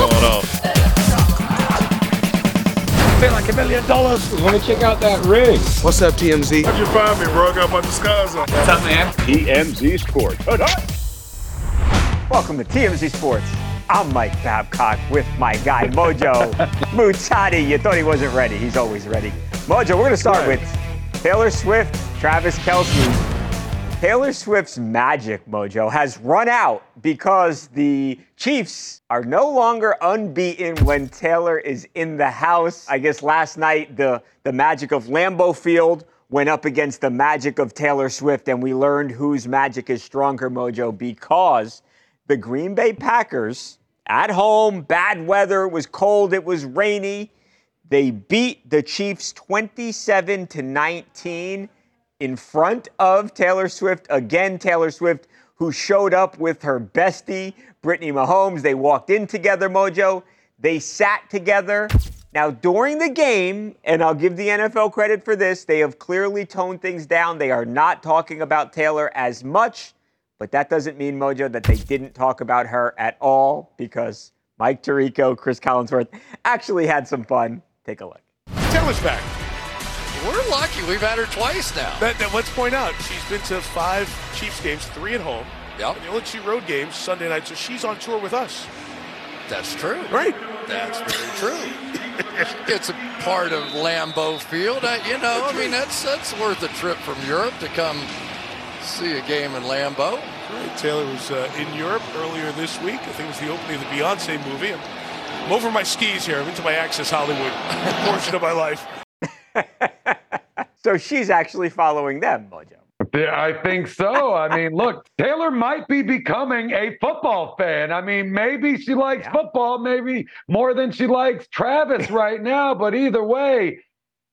Going on? Feel like a million dollars. Let me check out that rig. What's up, TMZ? How'd you find me, bro? I got my disguise on. What's up, man? TMZ Sports. Welcome to TMZ Sports. I'm Mike Babcock with my guy Mojo Muhtadi. You thought he wasn't ready. He's always ready. Mojo, we're going to start with Taylor Swift, Travis Kelce. Taylor Swift's magic mojo has run out because the Chiefs are no longer unbeaten when Taylor is in the house. I guess last night the, the magic of Lambeau Field went up against the magic of Taylor Swift, and we learned whose magic is stronger, Mojo, because the Green Bay Packers at home, bad weather, it was cold, it was rainy. They beat the Chiefs 27 to 19 in front of Taylor Swift. Again, Taylor Swift, who showed up with her bestie, Brittany Mahomes. They walked in together, Mojo. They sat together. Now, during the game, and I'll give the NFL credit for this, they have clearly toned things down. They are not talking about Taylor as much, but that doesn't mean, Mojo, that they didn't talk about her at all because Mike Tirico, Chris Collinsworth actually had some fun. Take a look. Taylor's back. We're lucky. We've had her twice now. That, that, let's point out, she's been to five Chiefs games, three at home. Yep. And the only two road games Sunday night, so she's on tour with us. That's true. Right. That's very true. it's a part of Lambeau Field. Uh, you know, I mean, that's that's worth a trip from Europe to come see a game in Lambeau. Right. Taylor was uh, in Europe earlier this week. I think it was the opening of the Beyonce movie. I'm, I'm over my skis here. I'm into my Access Hollywood portion of my life. so she's actually following them, Mojo. I think so. I mean, look, Taylor might be becoming a football fan. I mean, maybe she likes yeah. football, maybe more than she likes Travis right now. But either way,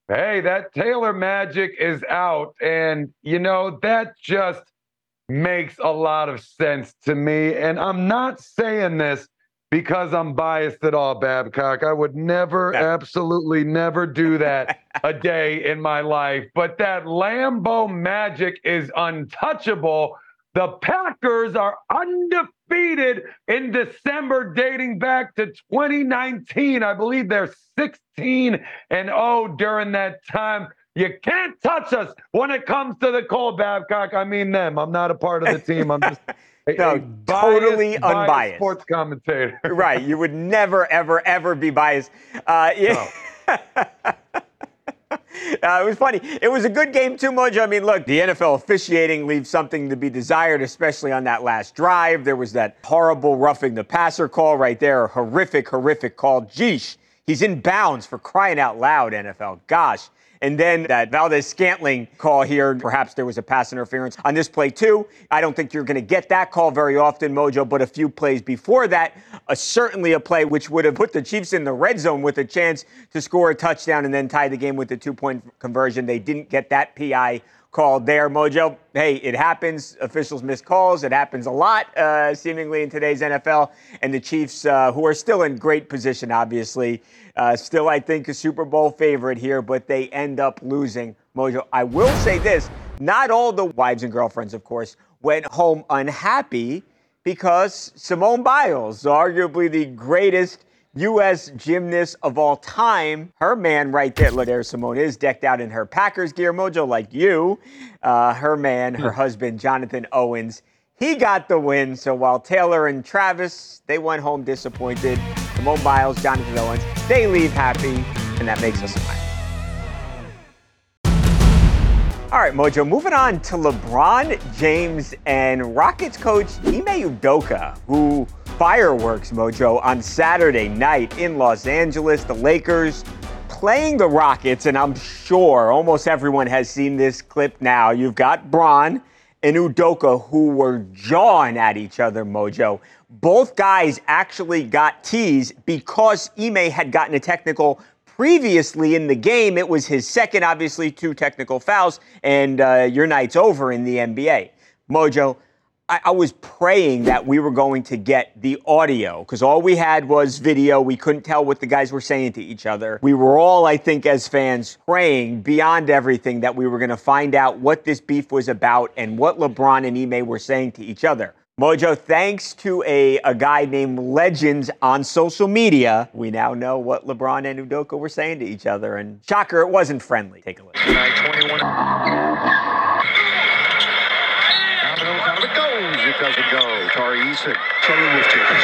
hey, that Taylor magic is out. And, you know, that just makes a lot of sense to me. And I'm not saying this because I'm biased at all, Babcock. I would never, absolutely never do that a day in my life. But that Lambeau magic is untouchable. The Packers are undefeated in December, dating back to 2019. I believe they're 16 and 0 during that time. You can't touch us when it comes to the cold, Babcock. I mean them. I'm not a part of the team. I'm just no, a totally unbiased. Biased sports commentator. right. You would never, ever, ever be biased. Uh, yeah. No. Uh, it was funny. It was a good game too, Mojo. I mean, look, the NFL officiating leaves something to be desired, especially on that last drive. There was that horrible roughing the passer call right there, horrific, horrific call. Geesh, he's in bounds for crying out loud, NFL. Gosh. And then that Valdes-Scantling call here, perhaps there was a pass interference on this play too. I don't think you're going to get that call very often, Mojo, but a few plays before that, uh, certainly a play which would have put the Chiefs in the red zone with a chance to score a touchdown and then tie the game with the two point conversion. They didn't get that PI called there, Mojo. Hey, it happens. Officials miss calls. It happens a lot, uh, seemingly, in today's NFL. And the Chiefs, uh, who are still in great position, obviously, uh, still, I think, a Super Bowl favorite here, but they end up losing. Mojo, I will say this not all the wives and girlfriends, of course, went home unhappy because Simone Biles, arguably the greatest U.S. gymnast of all time. Her man right there, there, Simone is decked out in her Packers gear, Mojo, like you. Uh, her man, her husband, Jonathan Owens, he got the win. So while Taylor and Travis, they went home disappointed. Simone Biles, Jonathan Owens, they leave happy, and that makes us smile. All right, Mojo, moving on to LeBron James and Rockets coach Ime Udoka, who fireworks, Mojo, on Saturday night in Los Angeles. The Lakers playing the Rockets, and I'm sure almost everyone has seen this clip now. You've got Bron and Udoka, who were jawing at each other, Mojo. Both guys actually got teased because Ime had gotten a technical previously in the game. It was his second, obviously, two technical fouls, and uh, your night's over in the NBA. Mojo, I, I was praying that we were going to get the audio because all we had was video. We couldn't tell what the guys were saying to each other. We were all, I think, as fans, praying beyond everything that we were going to find out what this beef was about and what LeBron and Ime were saying to each other. Mojo, thanks to a, a guy named Legends on social media, we now know what LeBron and Udoka were saying to each other. And shocker, it wasn't friendly. Take a look. It doesn't go. Tari Eason. Totally wolf takers.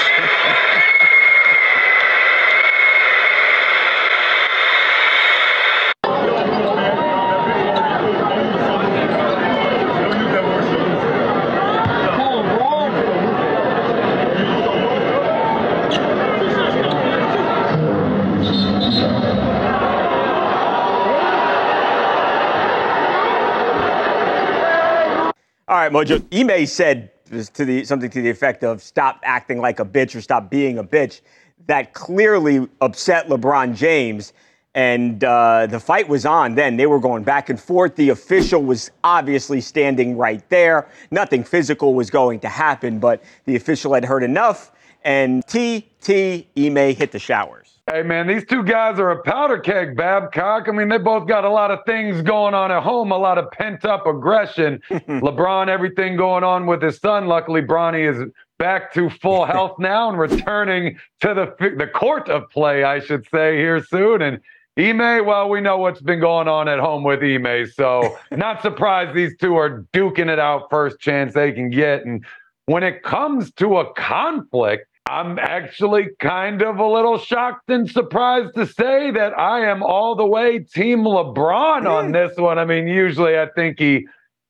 All right, Mojo. Ime said to the, something to the effect of stop acting like a bitch or stop being a bitch. That clearly upset LeBron James. And uh, the fight was on then. They were going back and forth. The official was obviously standing right there. Nothing physical was going to happen, but the official had heard enough. And T, T, Ime hit the showers. Hey man, these two guys are a powder keg, Babcock. I mean, they both got a lot of things going on at home, a lot of pent up aggression. LeBron, everything going on with his son. Luckily, Bronny is back to full health now and returning to the the court of play, I should say, here soon. And Ime, well, we know what's been going on at home with Ime, so not surprised these two are duking it out first chance they can get. And when it comes to a conflict, I'm actually kind of a little shocked and surprised to say that I am all the way Team LeBron on this one. I mean, usually I think he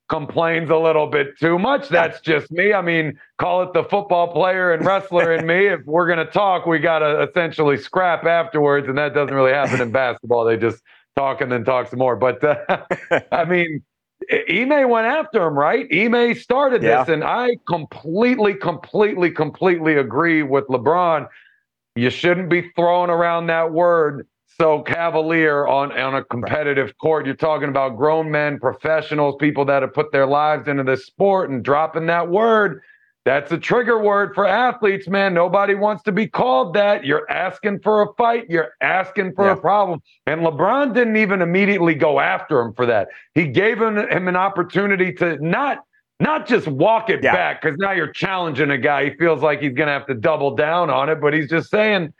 complains a little bit too much. That's just me. I mean, call it the football player and wrestler in me. If we're going to talk, we got to essentially scrap afterwards. And that doesn't really happen in basketball. They just talk and then talk some more. But uh, I mean, Ime went after him, right? Ime started this, Yeah. and I completely, completely, completely agree with LeBron. You shouldn't be throwing around that word so cavalier on, on a competitive court. You're talking about grown men, professionals, people that have put their lives into this sport, and dropping that word. That's a trigger word for athletes, man. Nobody wants to be called that. You're asking for a fight. You're asking for Yeah. a problem. And LeBron didn't even immediately go after him for that. He gave him, him an opportunity to not not just walk it Yeah. back because now you're challenging a guy. He feels like he's going to have to double down on it, but he's just saying,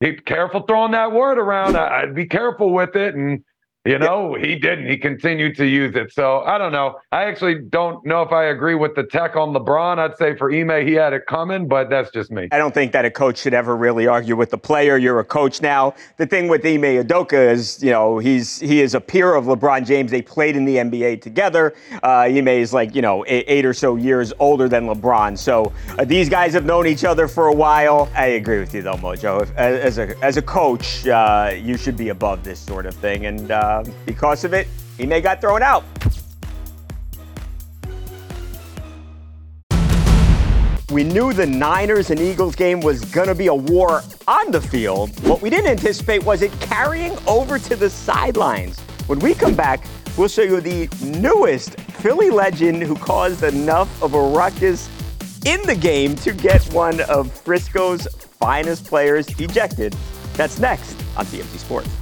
"Be careful throwing that word around. I, I'd be careful with it." And you know, he didn't. He continued to use it. So I don't know. I actually don't know if I agree with the tech on LeBron. I'd say for Ime, he had it coming, but that's just me. I don't think that a coach should ever really argue with the player. You're a coach now. The thing with Ime Udoka is, you know, he's he is a peer of LeBron James. They played in the NBA together. Uh, Ime is like, you know, eight, eight or so years older than LeBron. So uh, these guys have known each other for a while. I agree with you though, Mojo. If, as a as a coach, uh, you should be above this sort of thing, and uh, Um, because of it, Ime got thrown out. We knew the Niners and Eagles game was going to be a war on the field. What we didn't anticipate was it carrying over to the sidelines. When we come back, we'll show you the newest Philly legend who caused enough of a ruckus in the game to get one of Frisco's finest players ejected. That's next on TMZ Sports.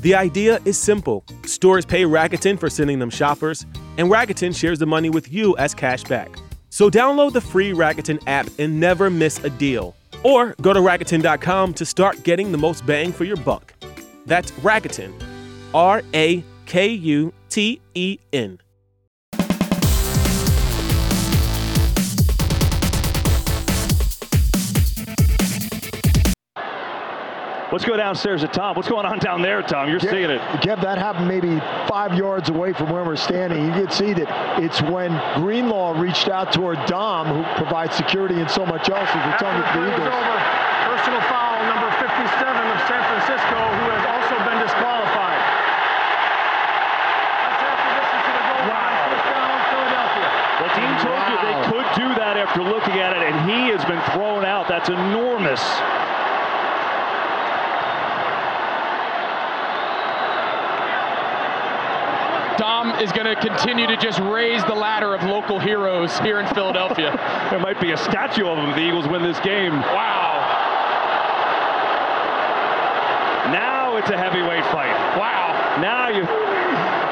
The idea is simple stores pay Rakuten for sending them shoppers, and Rakuten shares the money with you as cash back. So download the free Rakuten app and never miss a deal. Or go to Rakuten.com to start getting the most bang for your buck. That's Rakuten. R A K U T E N. Let's go downstairs to Tom. What's going on down there, Tom? You're seeing it. Kev, that happened maybe five yards away from where we're standing. You can see that it's when Greenlaw reached out toward Dom, who provides security and so much else, who's returning to the Eagles. Over. Personal foul, number 57 of San Francisco, who has also been disqualified. That's after this is going to go wow. first down, Philadelphia. The team told wow. you they could do that after looking at it, and he has been thrown out. That's enormous. Dom is going to continue to just raise the ladder of local heroes here in Philadelphia. there might be a statue of him if the Eagles win this game. Wow. Now it's a heavyweight fight. Wow. Now you.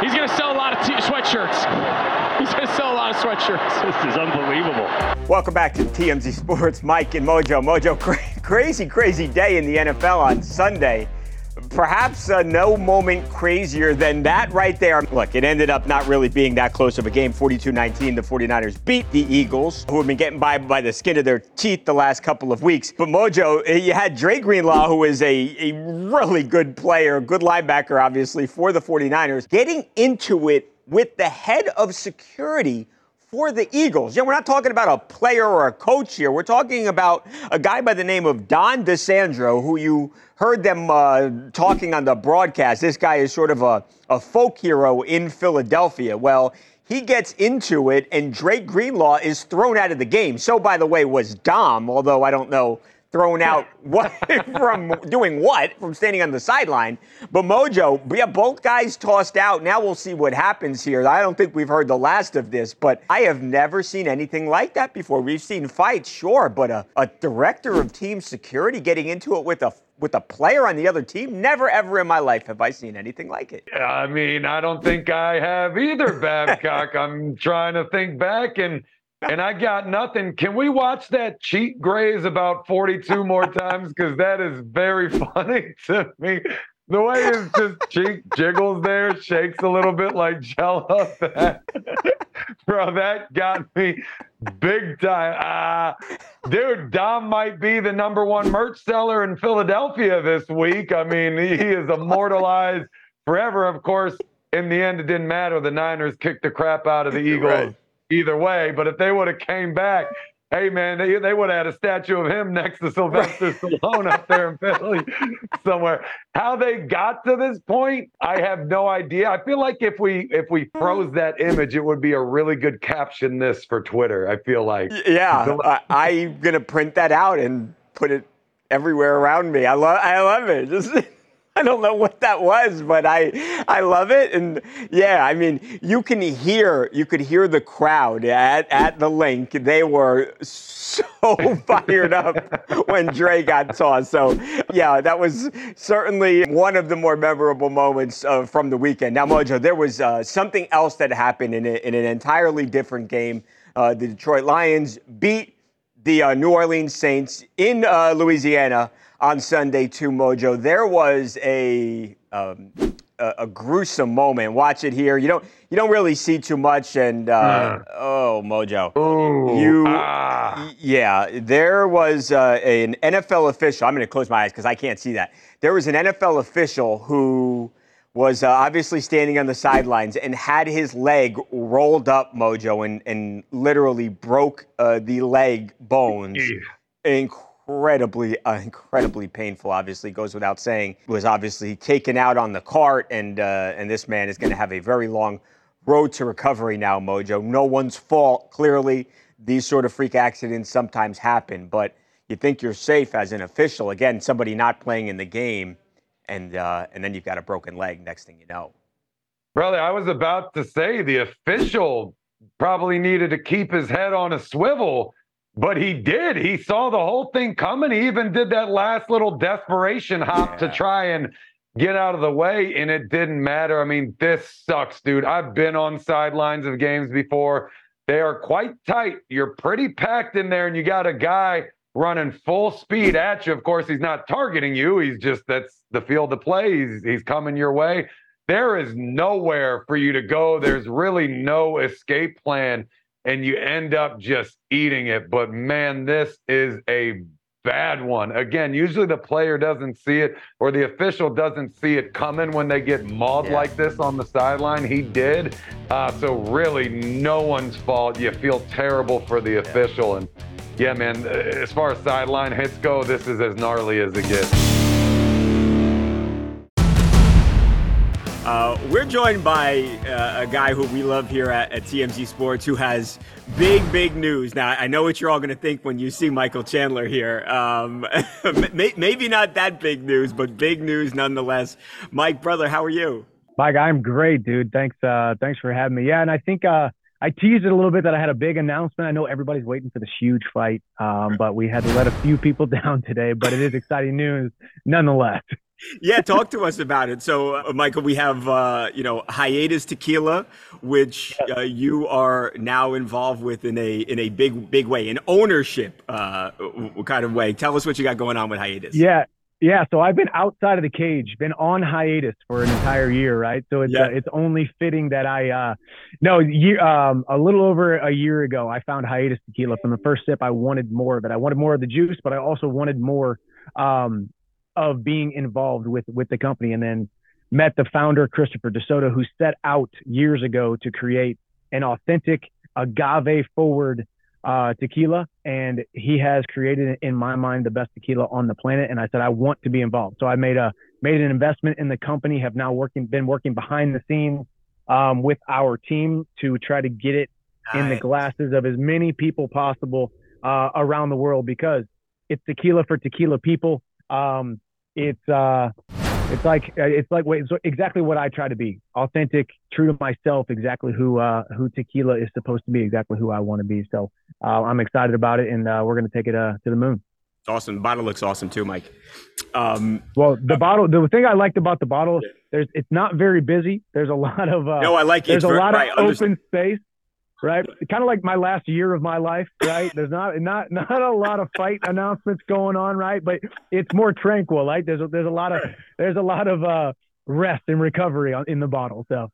He's going to sell a lot of t- sweatshirts. He's going to sell a lot of sweatshirts. This is unbelievable. Welcome back to TMZ Sports. Mike and Mojo. Mojo, cra- crazy, crazy day in the NFL on Sunday perhaps uh, no moment crazier than that right there. Look, it ended up not really being that close of a game. 42 19, the 49ers beat the Eagles, who have been getting by by the skin of their teeth the last couple of weeks. But Mojo, eh, you had Dre Greenlaw, who is a, a really good player, good linebacker, obviously, for the 49ers, getting into it with the head of security for the Eagles. Yeah, we're not talking about a player or a coach here. We're talking about a guy by the name of Dom DiSandro, who you heard them uh, talking on the broadcast. This guy is sort of a, a folk hero in Philadelphia. Well, he gets into it, and Dre Greenlaw is thrown out of the game. So, by the way, was Dom, although I don't know thrown out what from doing what from standing on the sideline. But Mojo, yeah, both guys tossed out. Now we'll see what happens here. I don't think we've heard the last of this, but I have never seen anything like that before. We've seen fights, sure, but a, a director of team security getting into it with a with a player on the other team. Never ever in my life have I seen anything like it. I mean, I don't think I have either, Babcock. I'm trying to think back and and I got nothing. Can we watch that cheat graze about 42 more times? Because that is very funny to me. The way his just cheek jiggles there, shakes a little bit like jello. That, bro, that got me big time. Ah, dude, Dom might be the number one merch seller in Philadelphia this week. I mean, he is immortalized forever. Of course, in the end, it didn't matter. The Niners kicked the crap out of the Eagles. Right either way. But if they would have came back, hey man, they, they would have had a statue of him next to Sylvester Stallone up there in Philly somewhere. How they got to this point, I have no idea. I feel like if we if we mm. froze that image, it would be a really good caption this for Twitter. I feel like. Yeah, I, I'm gonna print that out and put it everywhere around me. I love I love it. Just I don't know what that was, but I I love it. And yeah, I mean, you can hear you could hear the crowd at, at the Linc. They were so fired up when Dre got tossed. So yeah, that was certainly one of the more memorable moments uh, from the weekend. Now, Mojo, there was uh, something else that happened in, a, in an entirely different game. Uh, the Detroit Lions beat the uh, New Orleans Saints in uh, Louisiana on Sunday to Mojo. There was a, um, a, a gruesome moment. Watch it here. You don't you don't really see too much, and uh, mm. oh Mojo, Ooh, you ah. yeah. There was uh, an NFL official. I'm going to close my eyes because I can't see that. There was an NFL official who was uh, obviously standing on the sidelines and had his leg rolled up, Mojo, and, and literally broke uh, the leg bones. Incredible incredibly, uh, incredibly painful. Obviously, goes without saying. Was obviously taken out on the cart, and uh, and this man is going to have a very long road to recovery now. Mojo, no one's fault. Clearly, these sort of freak accidents sometimes happen, but you think you're safe as an official. Again, somebody not playing in the game, and uh, and then you've got a broken leg. Next thing you know, brother, I was about to say the official probably needed to keep his head on a swivel but he did. He saw the whole thing coming. He even did that last little desperation hop yeah. to try and get out of the way, and it didn't matter. I mean, this sucks, dude. I've been on sidelines of games before. They are quite tight. You're pretty packed in there, and you got a guy running full speed at you. Of course, he's not targeting you. He's just that's the field to play. He's he's coming your way. There is nowhere for you to go. There's really no escape plan and you end up just eating it. But man, this is a bad one. Again, usually the player doesn't see it or the official doesn't see it coming when they get mauled yeah. like this on the sideline. He did. Uh, so, really, no one's fault. You feel terrible for the official. And yeah, man, as far as sideline hits go, this is as gnarly as it gets. Uh, we're joined by uh, a guy who we love here at, at, TMZ Sports who has big, big news. Now, I know what you're all going to think when you see Michael Chandler here. Um, maybe not that big news, but big news nonetheless. Mike, brother, how are you? Mike, I'm great, dude. Thanks, uh, thanks for having me. Yeah, and I think uh, I teased it a little bit that I had a big announcement. I know everybody's waiting for this huge fight, um, but we had to let a few people down today. But it is exciting news nonetheless yeah, talk to us about it. So, uh, Michael, we have uh, you know hiatus tequila, which uh, you are now involved with in a in a big big way, in ownership uh, kind of way. Tell us what you got going on with hiatus. Yeah, yeah. So I've been outside of the cage, been on hiatus for an entire year, right? So it's yeah. uh, it's only fitting that I uh, no year um, a little over a year ago I found hiatus tequila. From the first sip, I wanted more of it. I wanted more of the juice, but I also wanted more um, of being involved with with the company and then met the founder Christopher DeSoto who set out years ago to create an authentic agave forward uh, tequila. And he has created in my mind the best tequila on the planet. And I said I want to be involved. So I made a made an investment in the company have now working been working behind the scenes um, with our team to try to get it nice. in the glasses of as many people possible uh, around the world because it's tequila for tequila people um, it's uh, it's like uh, it's like wait, it's exactly what I try to be: authentic, true to myself, exactly who uh, who tequila is supposed to be, exactly who I want to be. So uh, I'm excited about it, and uh, we're going to take it uh, to the moon. Awesome. The bottle looks awesome too, Mike. Um, well, the bottle. The thing I liked about the bottle, there's it's not very busy. There's a lot of uh, no, I like it. There's a lot right, of open space right? Kind of like my last year of my life, right? There's not not not a lot of fight announcements going on, right? But it's more tranquil, right? There's a, there's a lot of there's a lot of uh, rest and recovery in the bottle. So,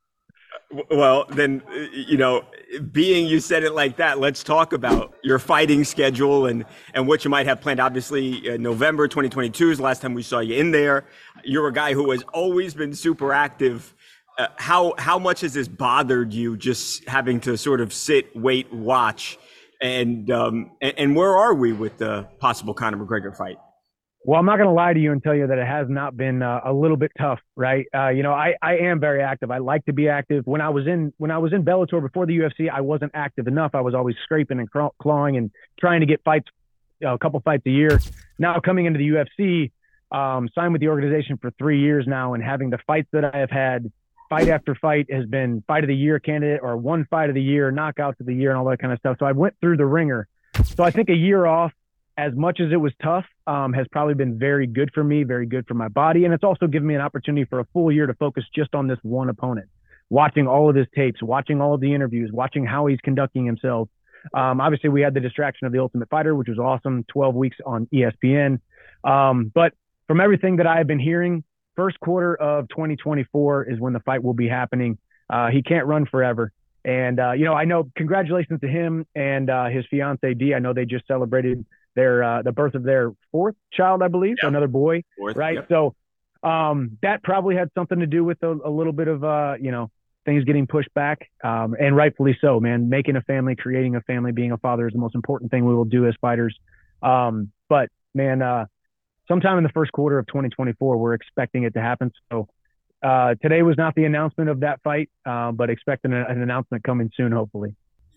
well, then you know, being you said it like that, let's talk about your fighting schedule and and what you might have planned. Obviously, uh, November 2022 is the last time we saw you in there. You're a guy who has always been super active uh, how how much has this bothered you just having to sort of sit, wait, watch, and um, and, and where are we with the possible Conor McGregor fight? Well, I'm not going to lie to you and tell you that it has not been uh, a little bit tough, right? Uh, you know, I, I am very active. I like to be active. When I was in when I was in Bellator before the UFC, I wasn't active enough. I was always scraping and clawing and trying to get fights, you know, a couple fights a year. Now coming into the UFC, um, signed with the organization for three years now, and having the fights that I have had fight after fight has been fight of the year candidate or one fight of the year, knockouts of the year, and all that kind of stuff. So I went through the ringer. So I think a year off, as much as it was tough, um, has probably been very good for me, very good for my body, and it's also given me an opportunity for a full year to focus just on this one opponent, watching all of his tapes, watching all of the interviews, watching how he's conducting himself. Um, obviously, we had the distraction of the Ultimate Fighter, which was awesome, 12 weeks on ESPN. Um, but from everything that I have been hearing, first quarter of 2024 is when the fight will be happening. Uh, he can't run forever. And, uh, you know, I know congratulations to him and uh, his fiance, Dee. I know they just celebrated their uh, the birth of their fourth child, I believe, yep. another boy, fourth, right? Yep. So um, that probably had something to do with a, a little bit of, uh, you know, things getting pushed back, um, and rightfully so, man. Making a family, creating a family, being a father is the most important thing we will do as fighters. Um, but man, uh, sometime in the first quarter of 2024, we're expecting it to happen. So uh, today was not the announcement of that fight, uh, but expecting an, an, announcement coming soon, hopefully.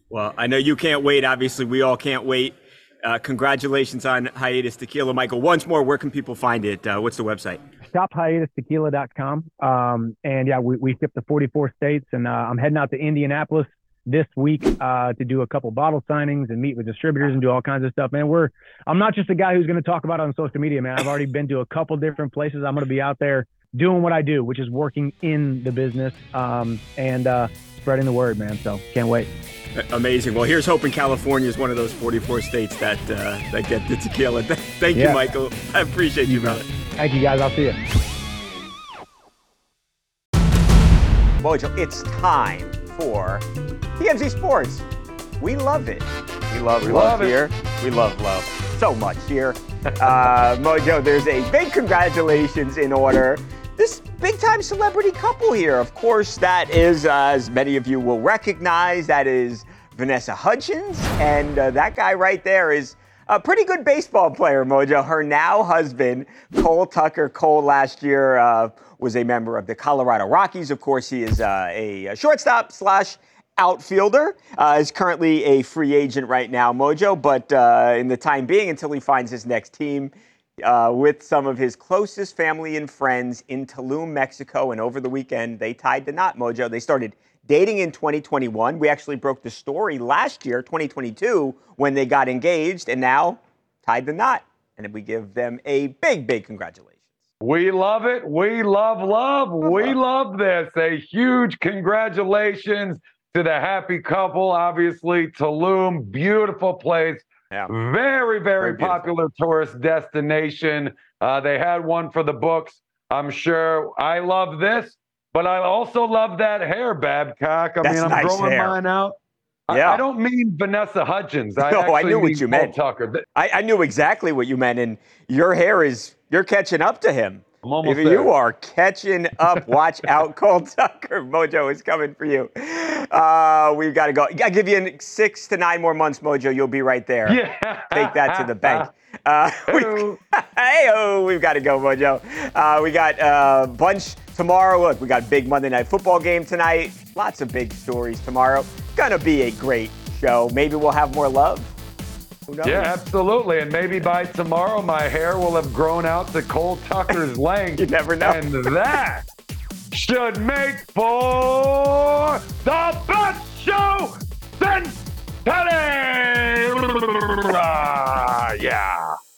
Well, I know you can't wait. Obviously, we all can't wait. Uh, congratulations on Hiatus Tequila, Michael. Once more, where can people find it? Uh, what's the website? ShopHiatusTequila.com. Um, and yeah, we, we ship to 44 states, and uh, I'm heading out to Indianapolis this week uh, to do a couple bottle signings and meet with distributors and do all kinds of stuff. Man, we're I'm not just a guy who's going to talk about it on social media, man. I've already been to a couple different places. I'm going to be out there doing what I do, which is working in the business um, and uh, spreading the word, man. So can't wait. Amazing. Well, here's hoping California is one of those 44 states that uh, that get the tequila. Thank yeah. you, Michael. I appreciate you, brother. Thank you, guys. I'll see you. Well, it's time for TMZ Sports. We love it. We love, we love, love here. We love love so much here. uh, Mojo, there's a big congratulations in order. This big time celebrity couple here, of course, that is, uh, as many of you will recognize, that is Vanessa Hudgens. And uh, that guy right there is a pretty good baseball player, Mojo. Her now husband, Cole Tucker. Cole last year uh, was a member of the Colorado Rockies. Of course, he is uh, a shortstop slash outfielder. Uh, is currently a free agent right now, Mojo. But uh, in the time being, until he finds his next team, uh, with some of his closest family and friends in Tulum, Mexico. And over the weekend, they tied the knot, Mojo. They started dating in 2021. We actually broke the story last year, 2022, when they got engaged, and now tied the knot. And we give them a big, big congratulations. We love it. We love love. We love this. A huge congratulations to the happy couple. Obviously, Tulum, beautiful place. Yeah. Very, very, very popular tourist destination. Uh, they had one for the books. I'm sure. I love this. But I also love that hair, Babcock. I That's mean, I'm nice growing hair. mine out. Yeah. I, I, don't mean Vanessa Hudgens. I no, I knew what you meant. Tucker. I, I, knew exactly what you meant, and your hair is you're catching up to him. I'm almost if there. you are catching up, watch out, Cole Tucker. Mojo is coming for you. Uh, we've got to go. I give you six to nine more months, Mojo. You'll be right there. Yeah. Take that to the bank. Uh, hey, oh, we've got to go, Mojo. Uh, we got a bunch tomorrow. Look, we got big Monday Night Football game tonight. Lots of big stories tomorrow. Gonna be a great show. Maybe we'll have more love. Yeah, absolutely. And maybe by tomorrow, my hair will have grown out to Cole Tucker's length. you never know. And that should make for the best show since today. Ah, yeah.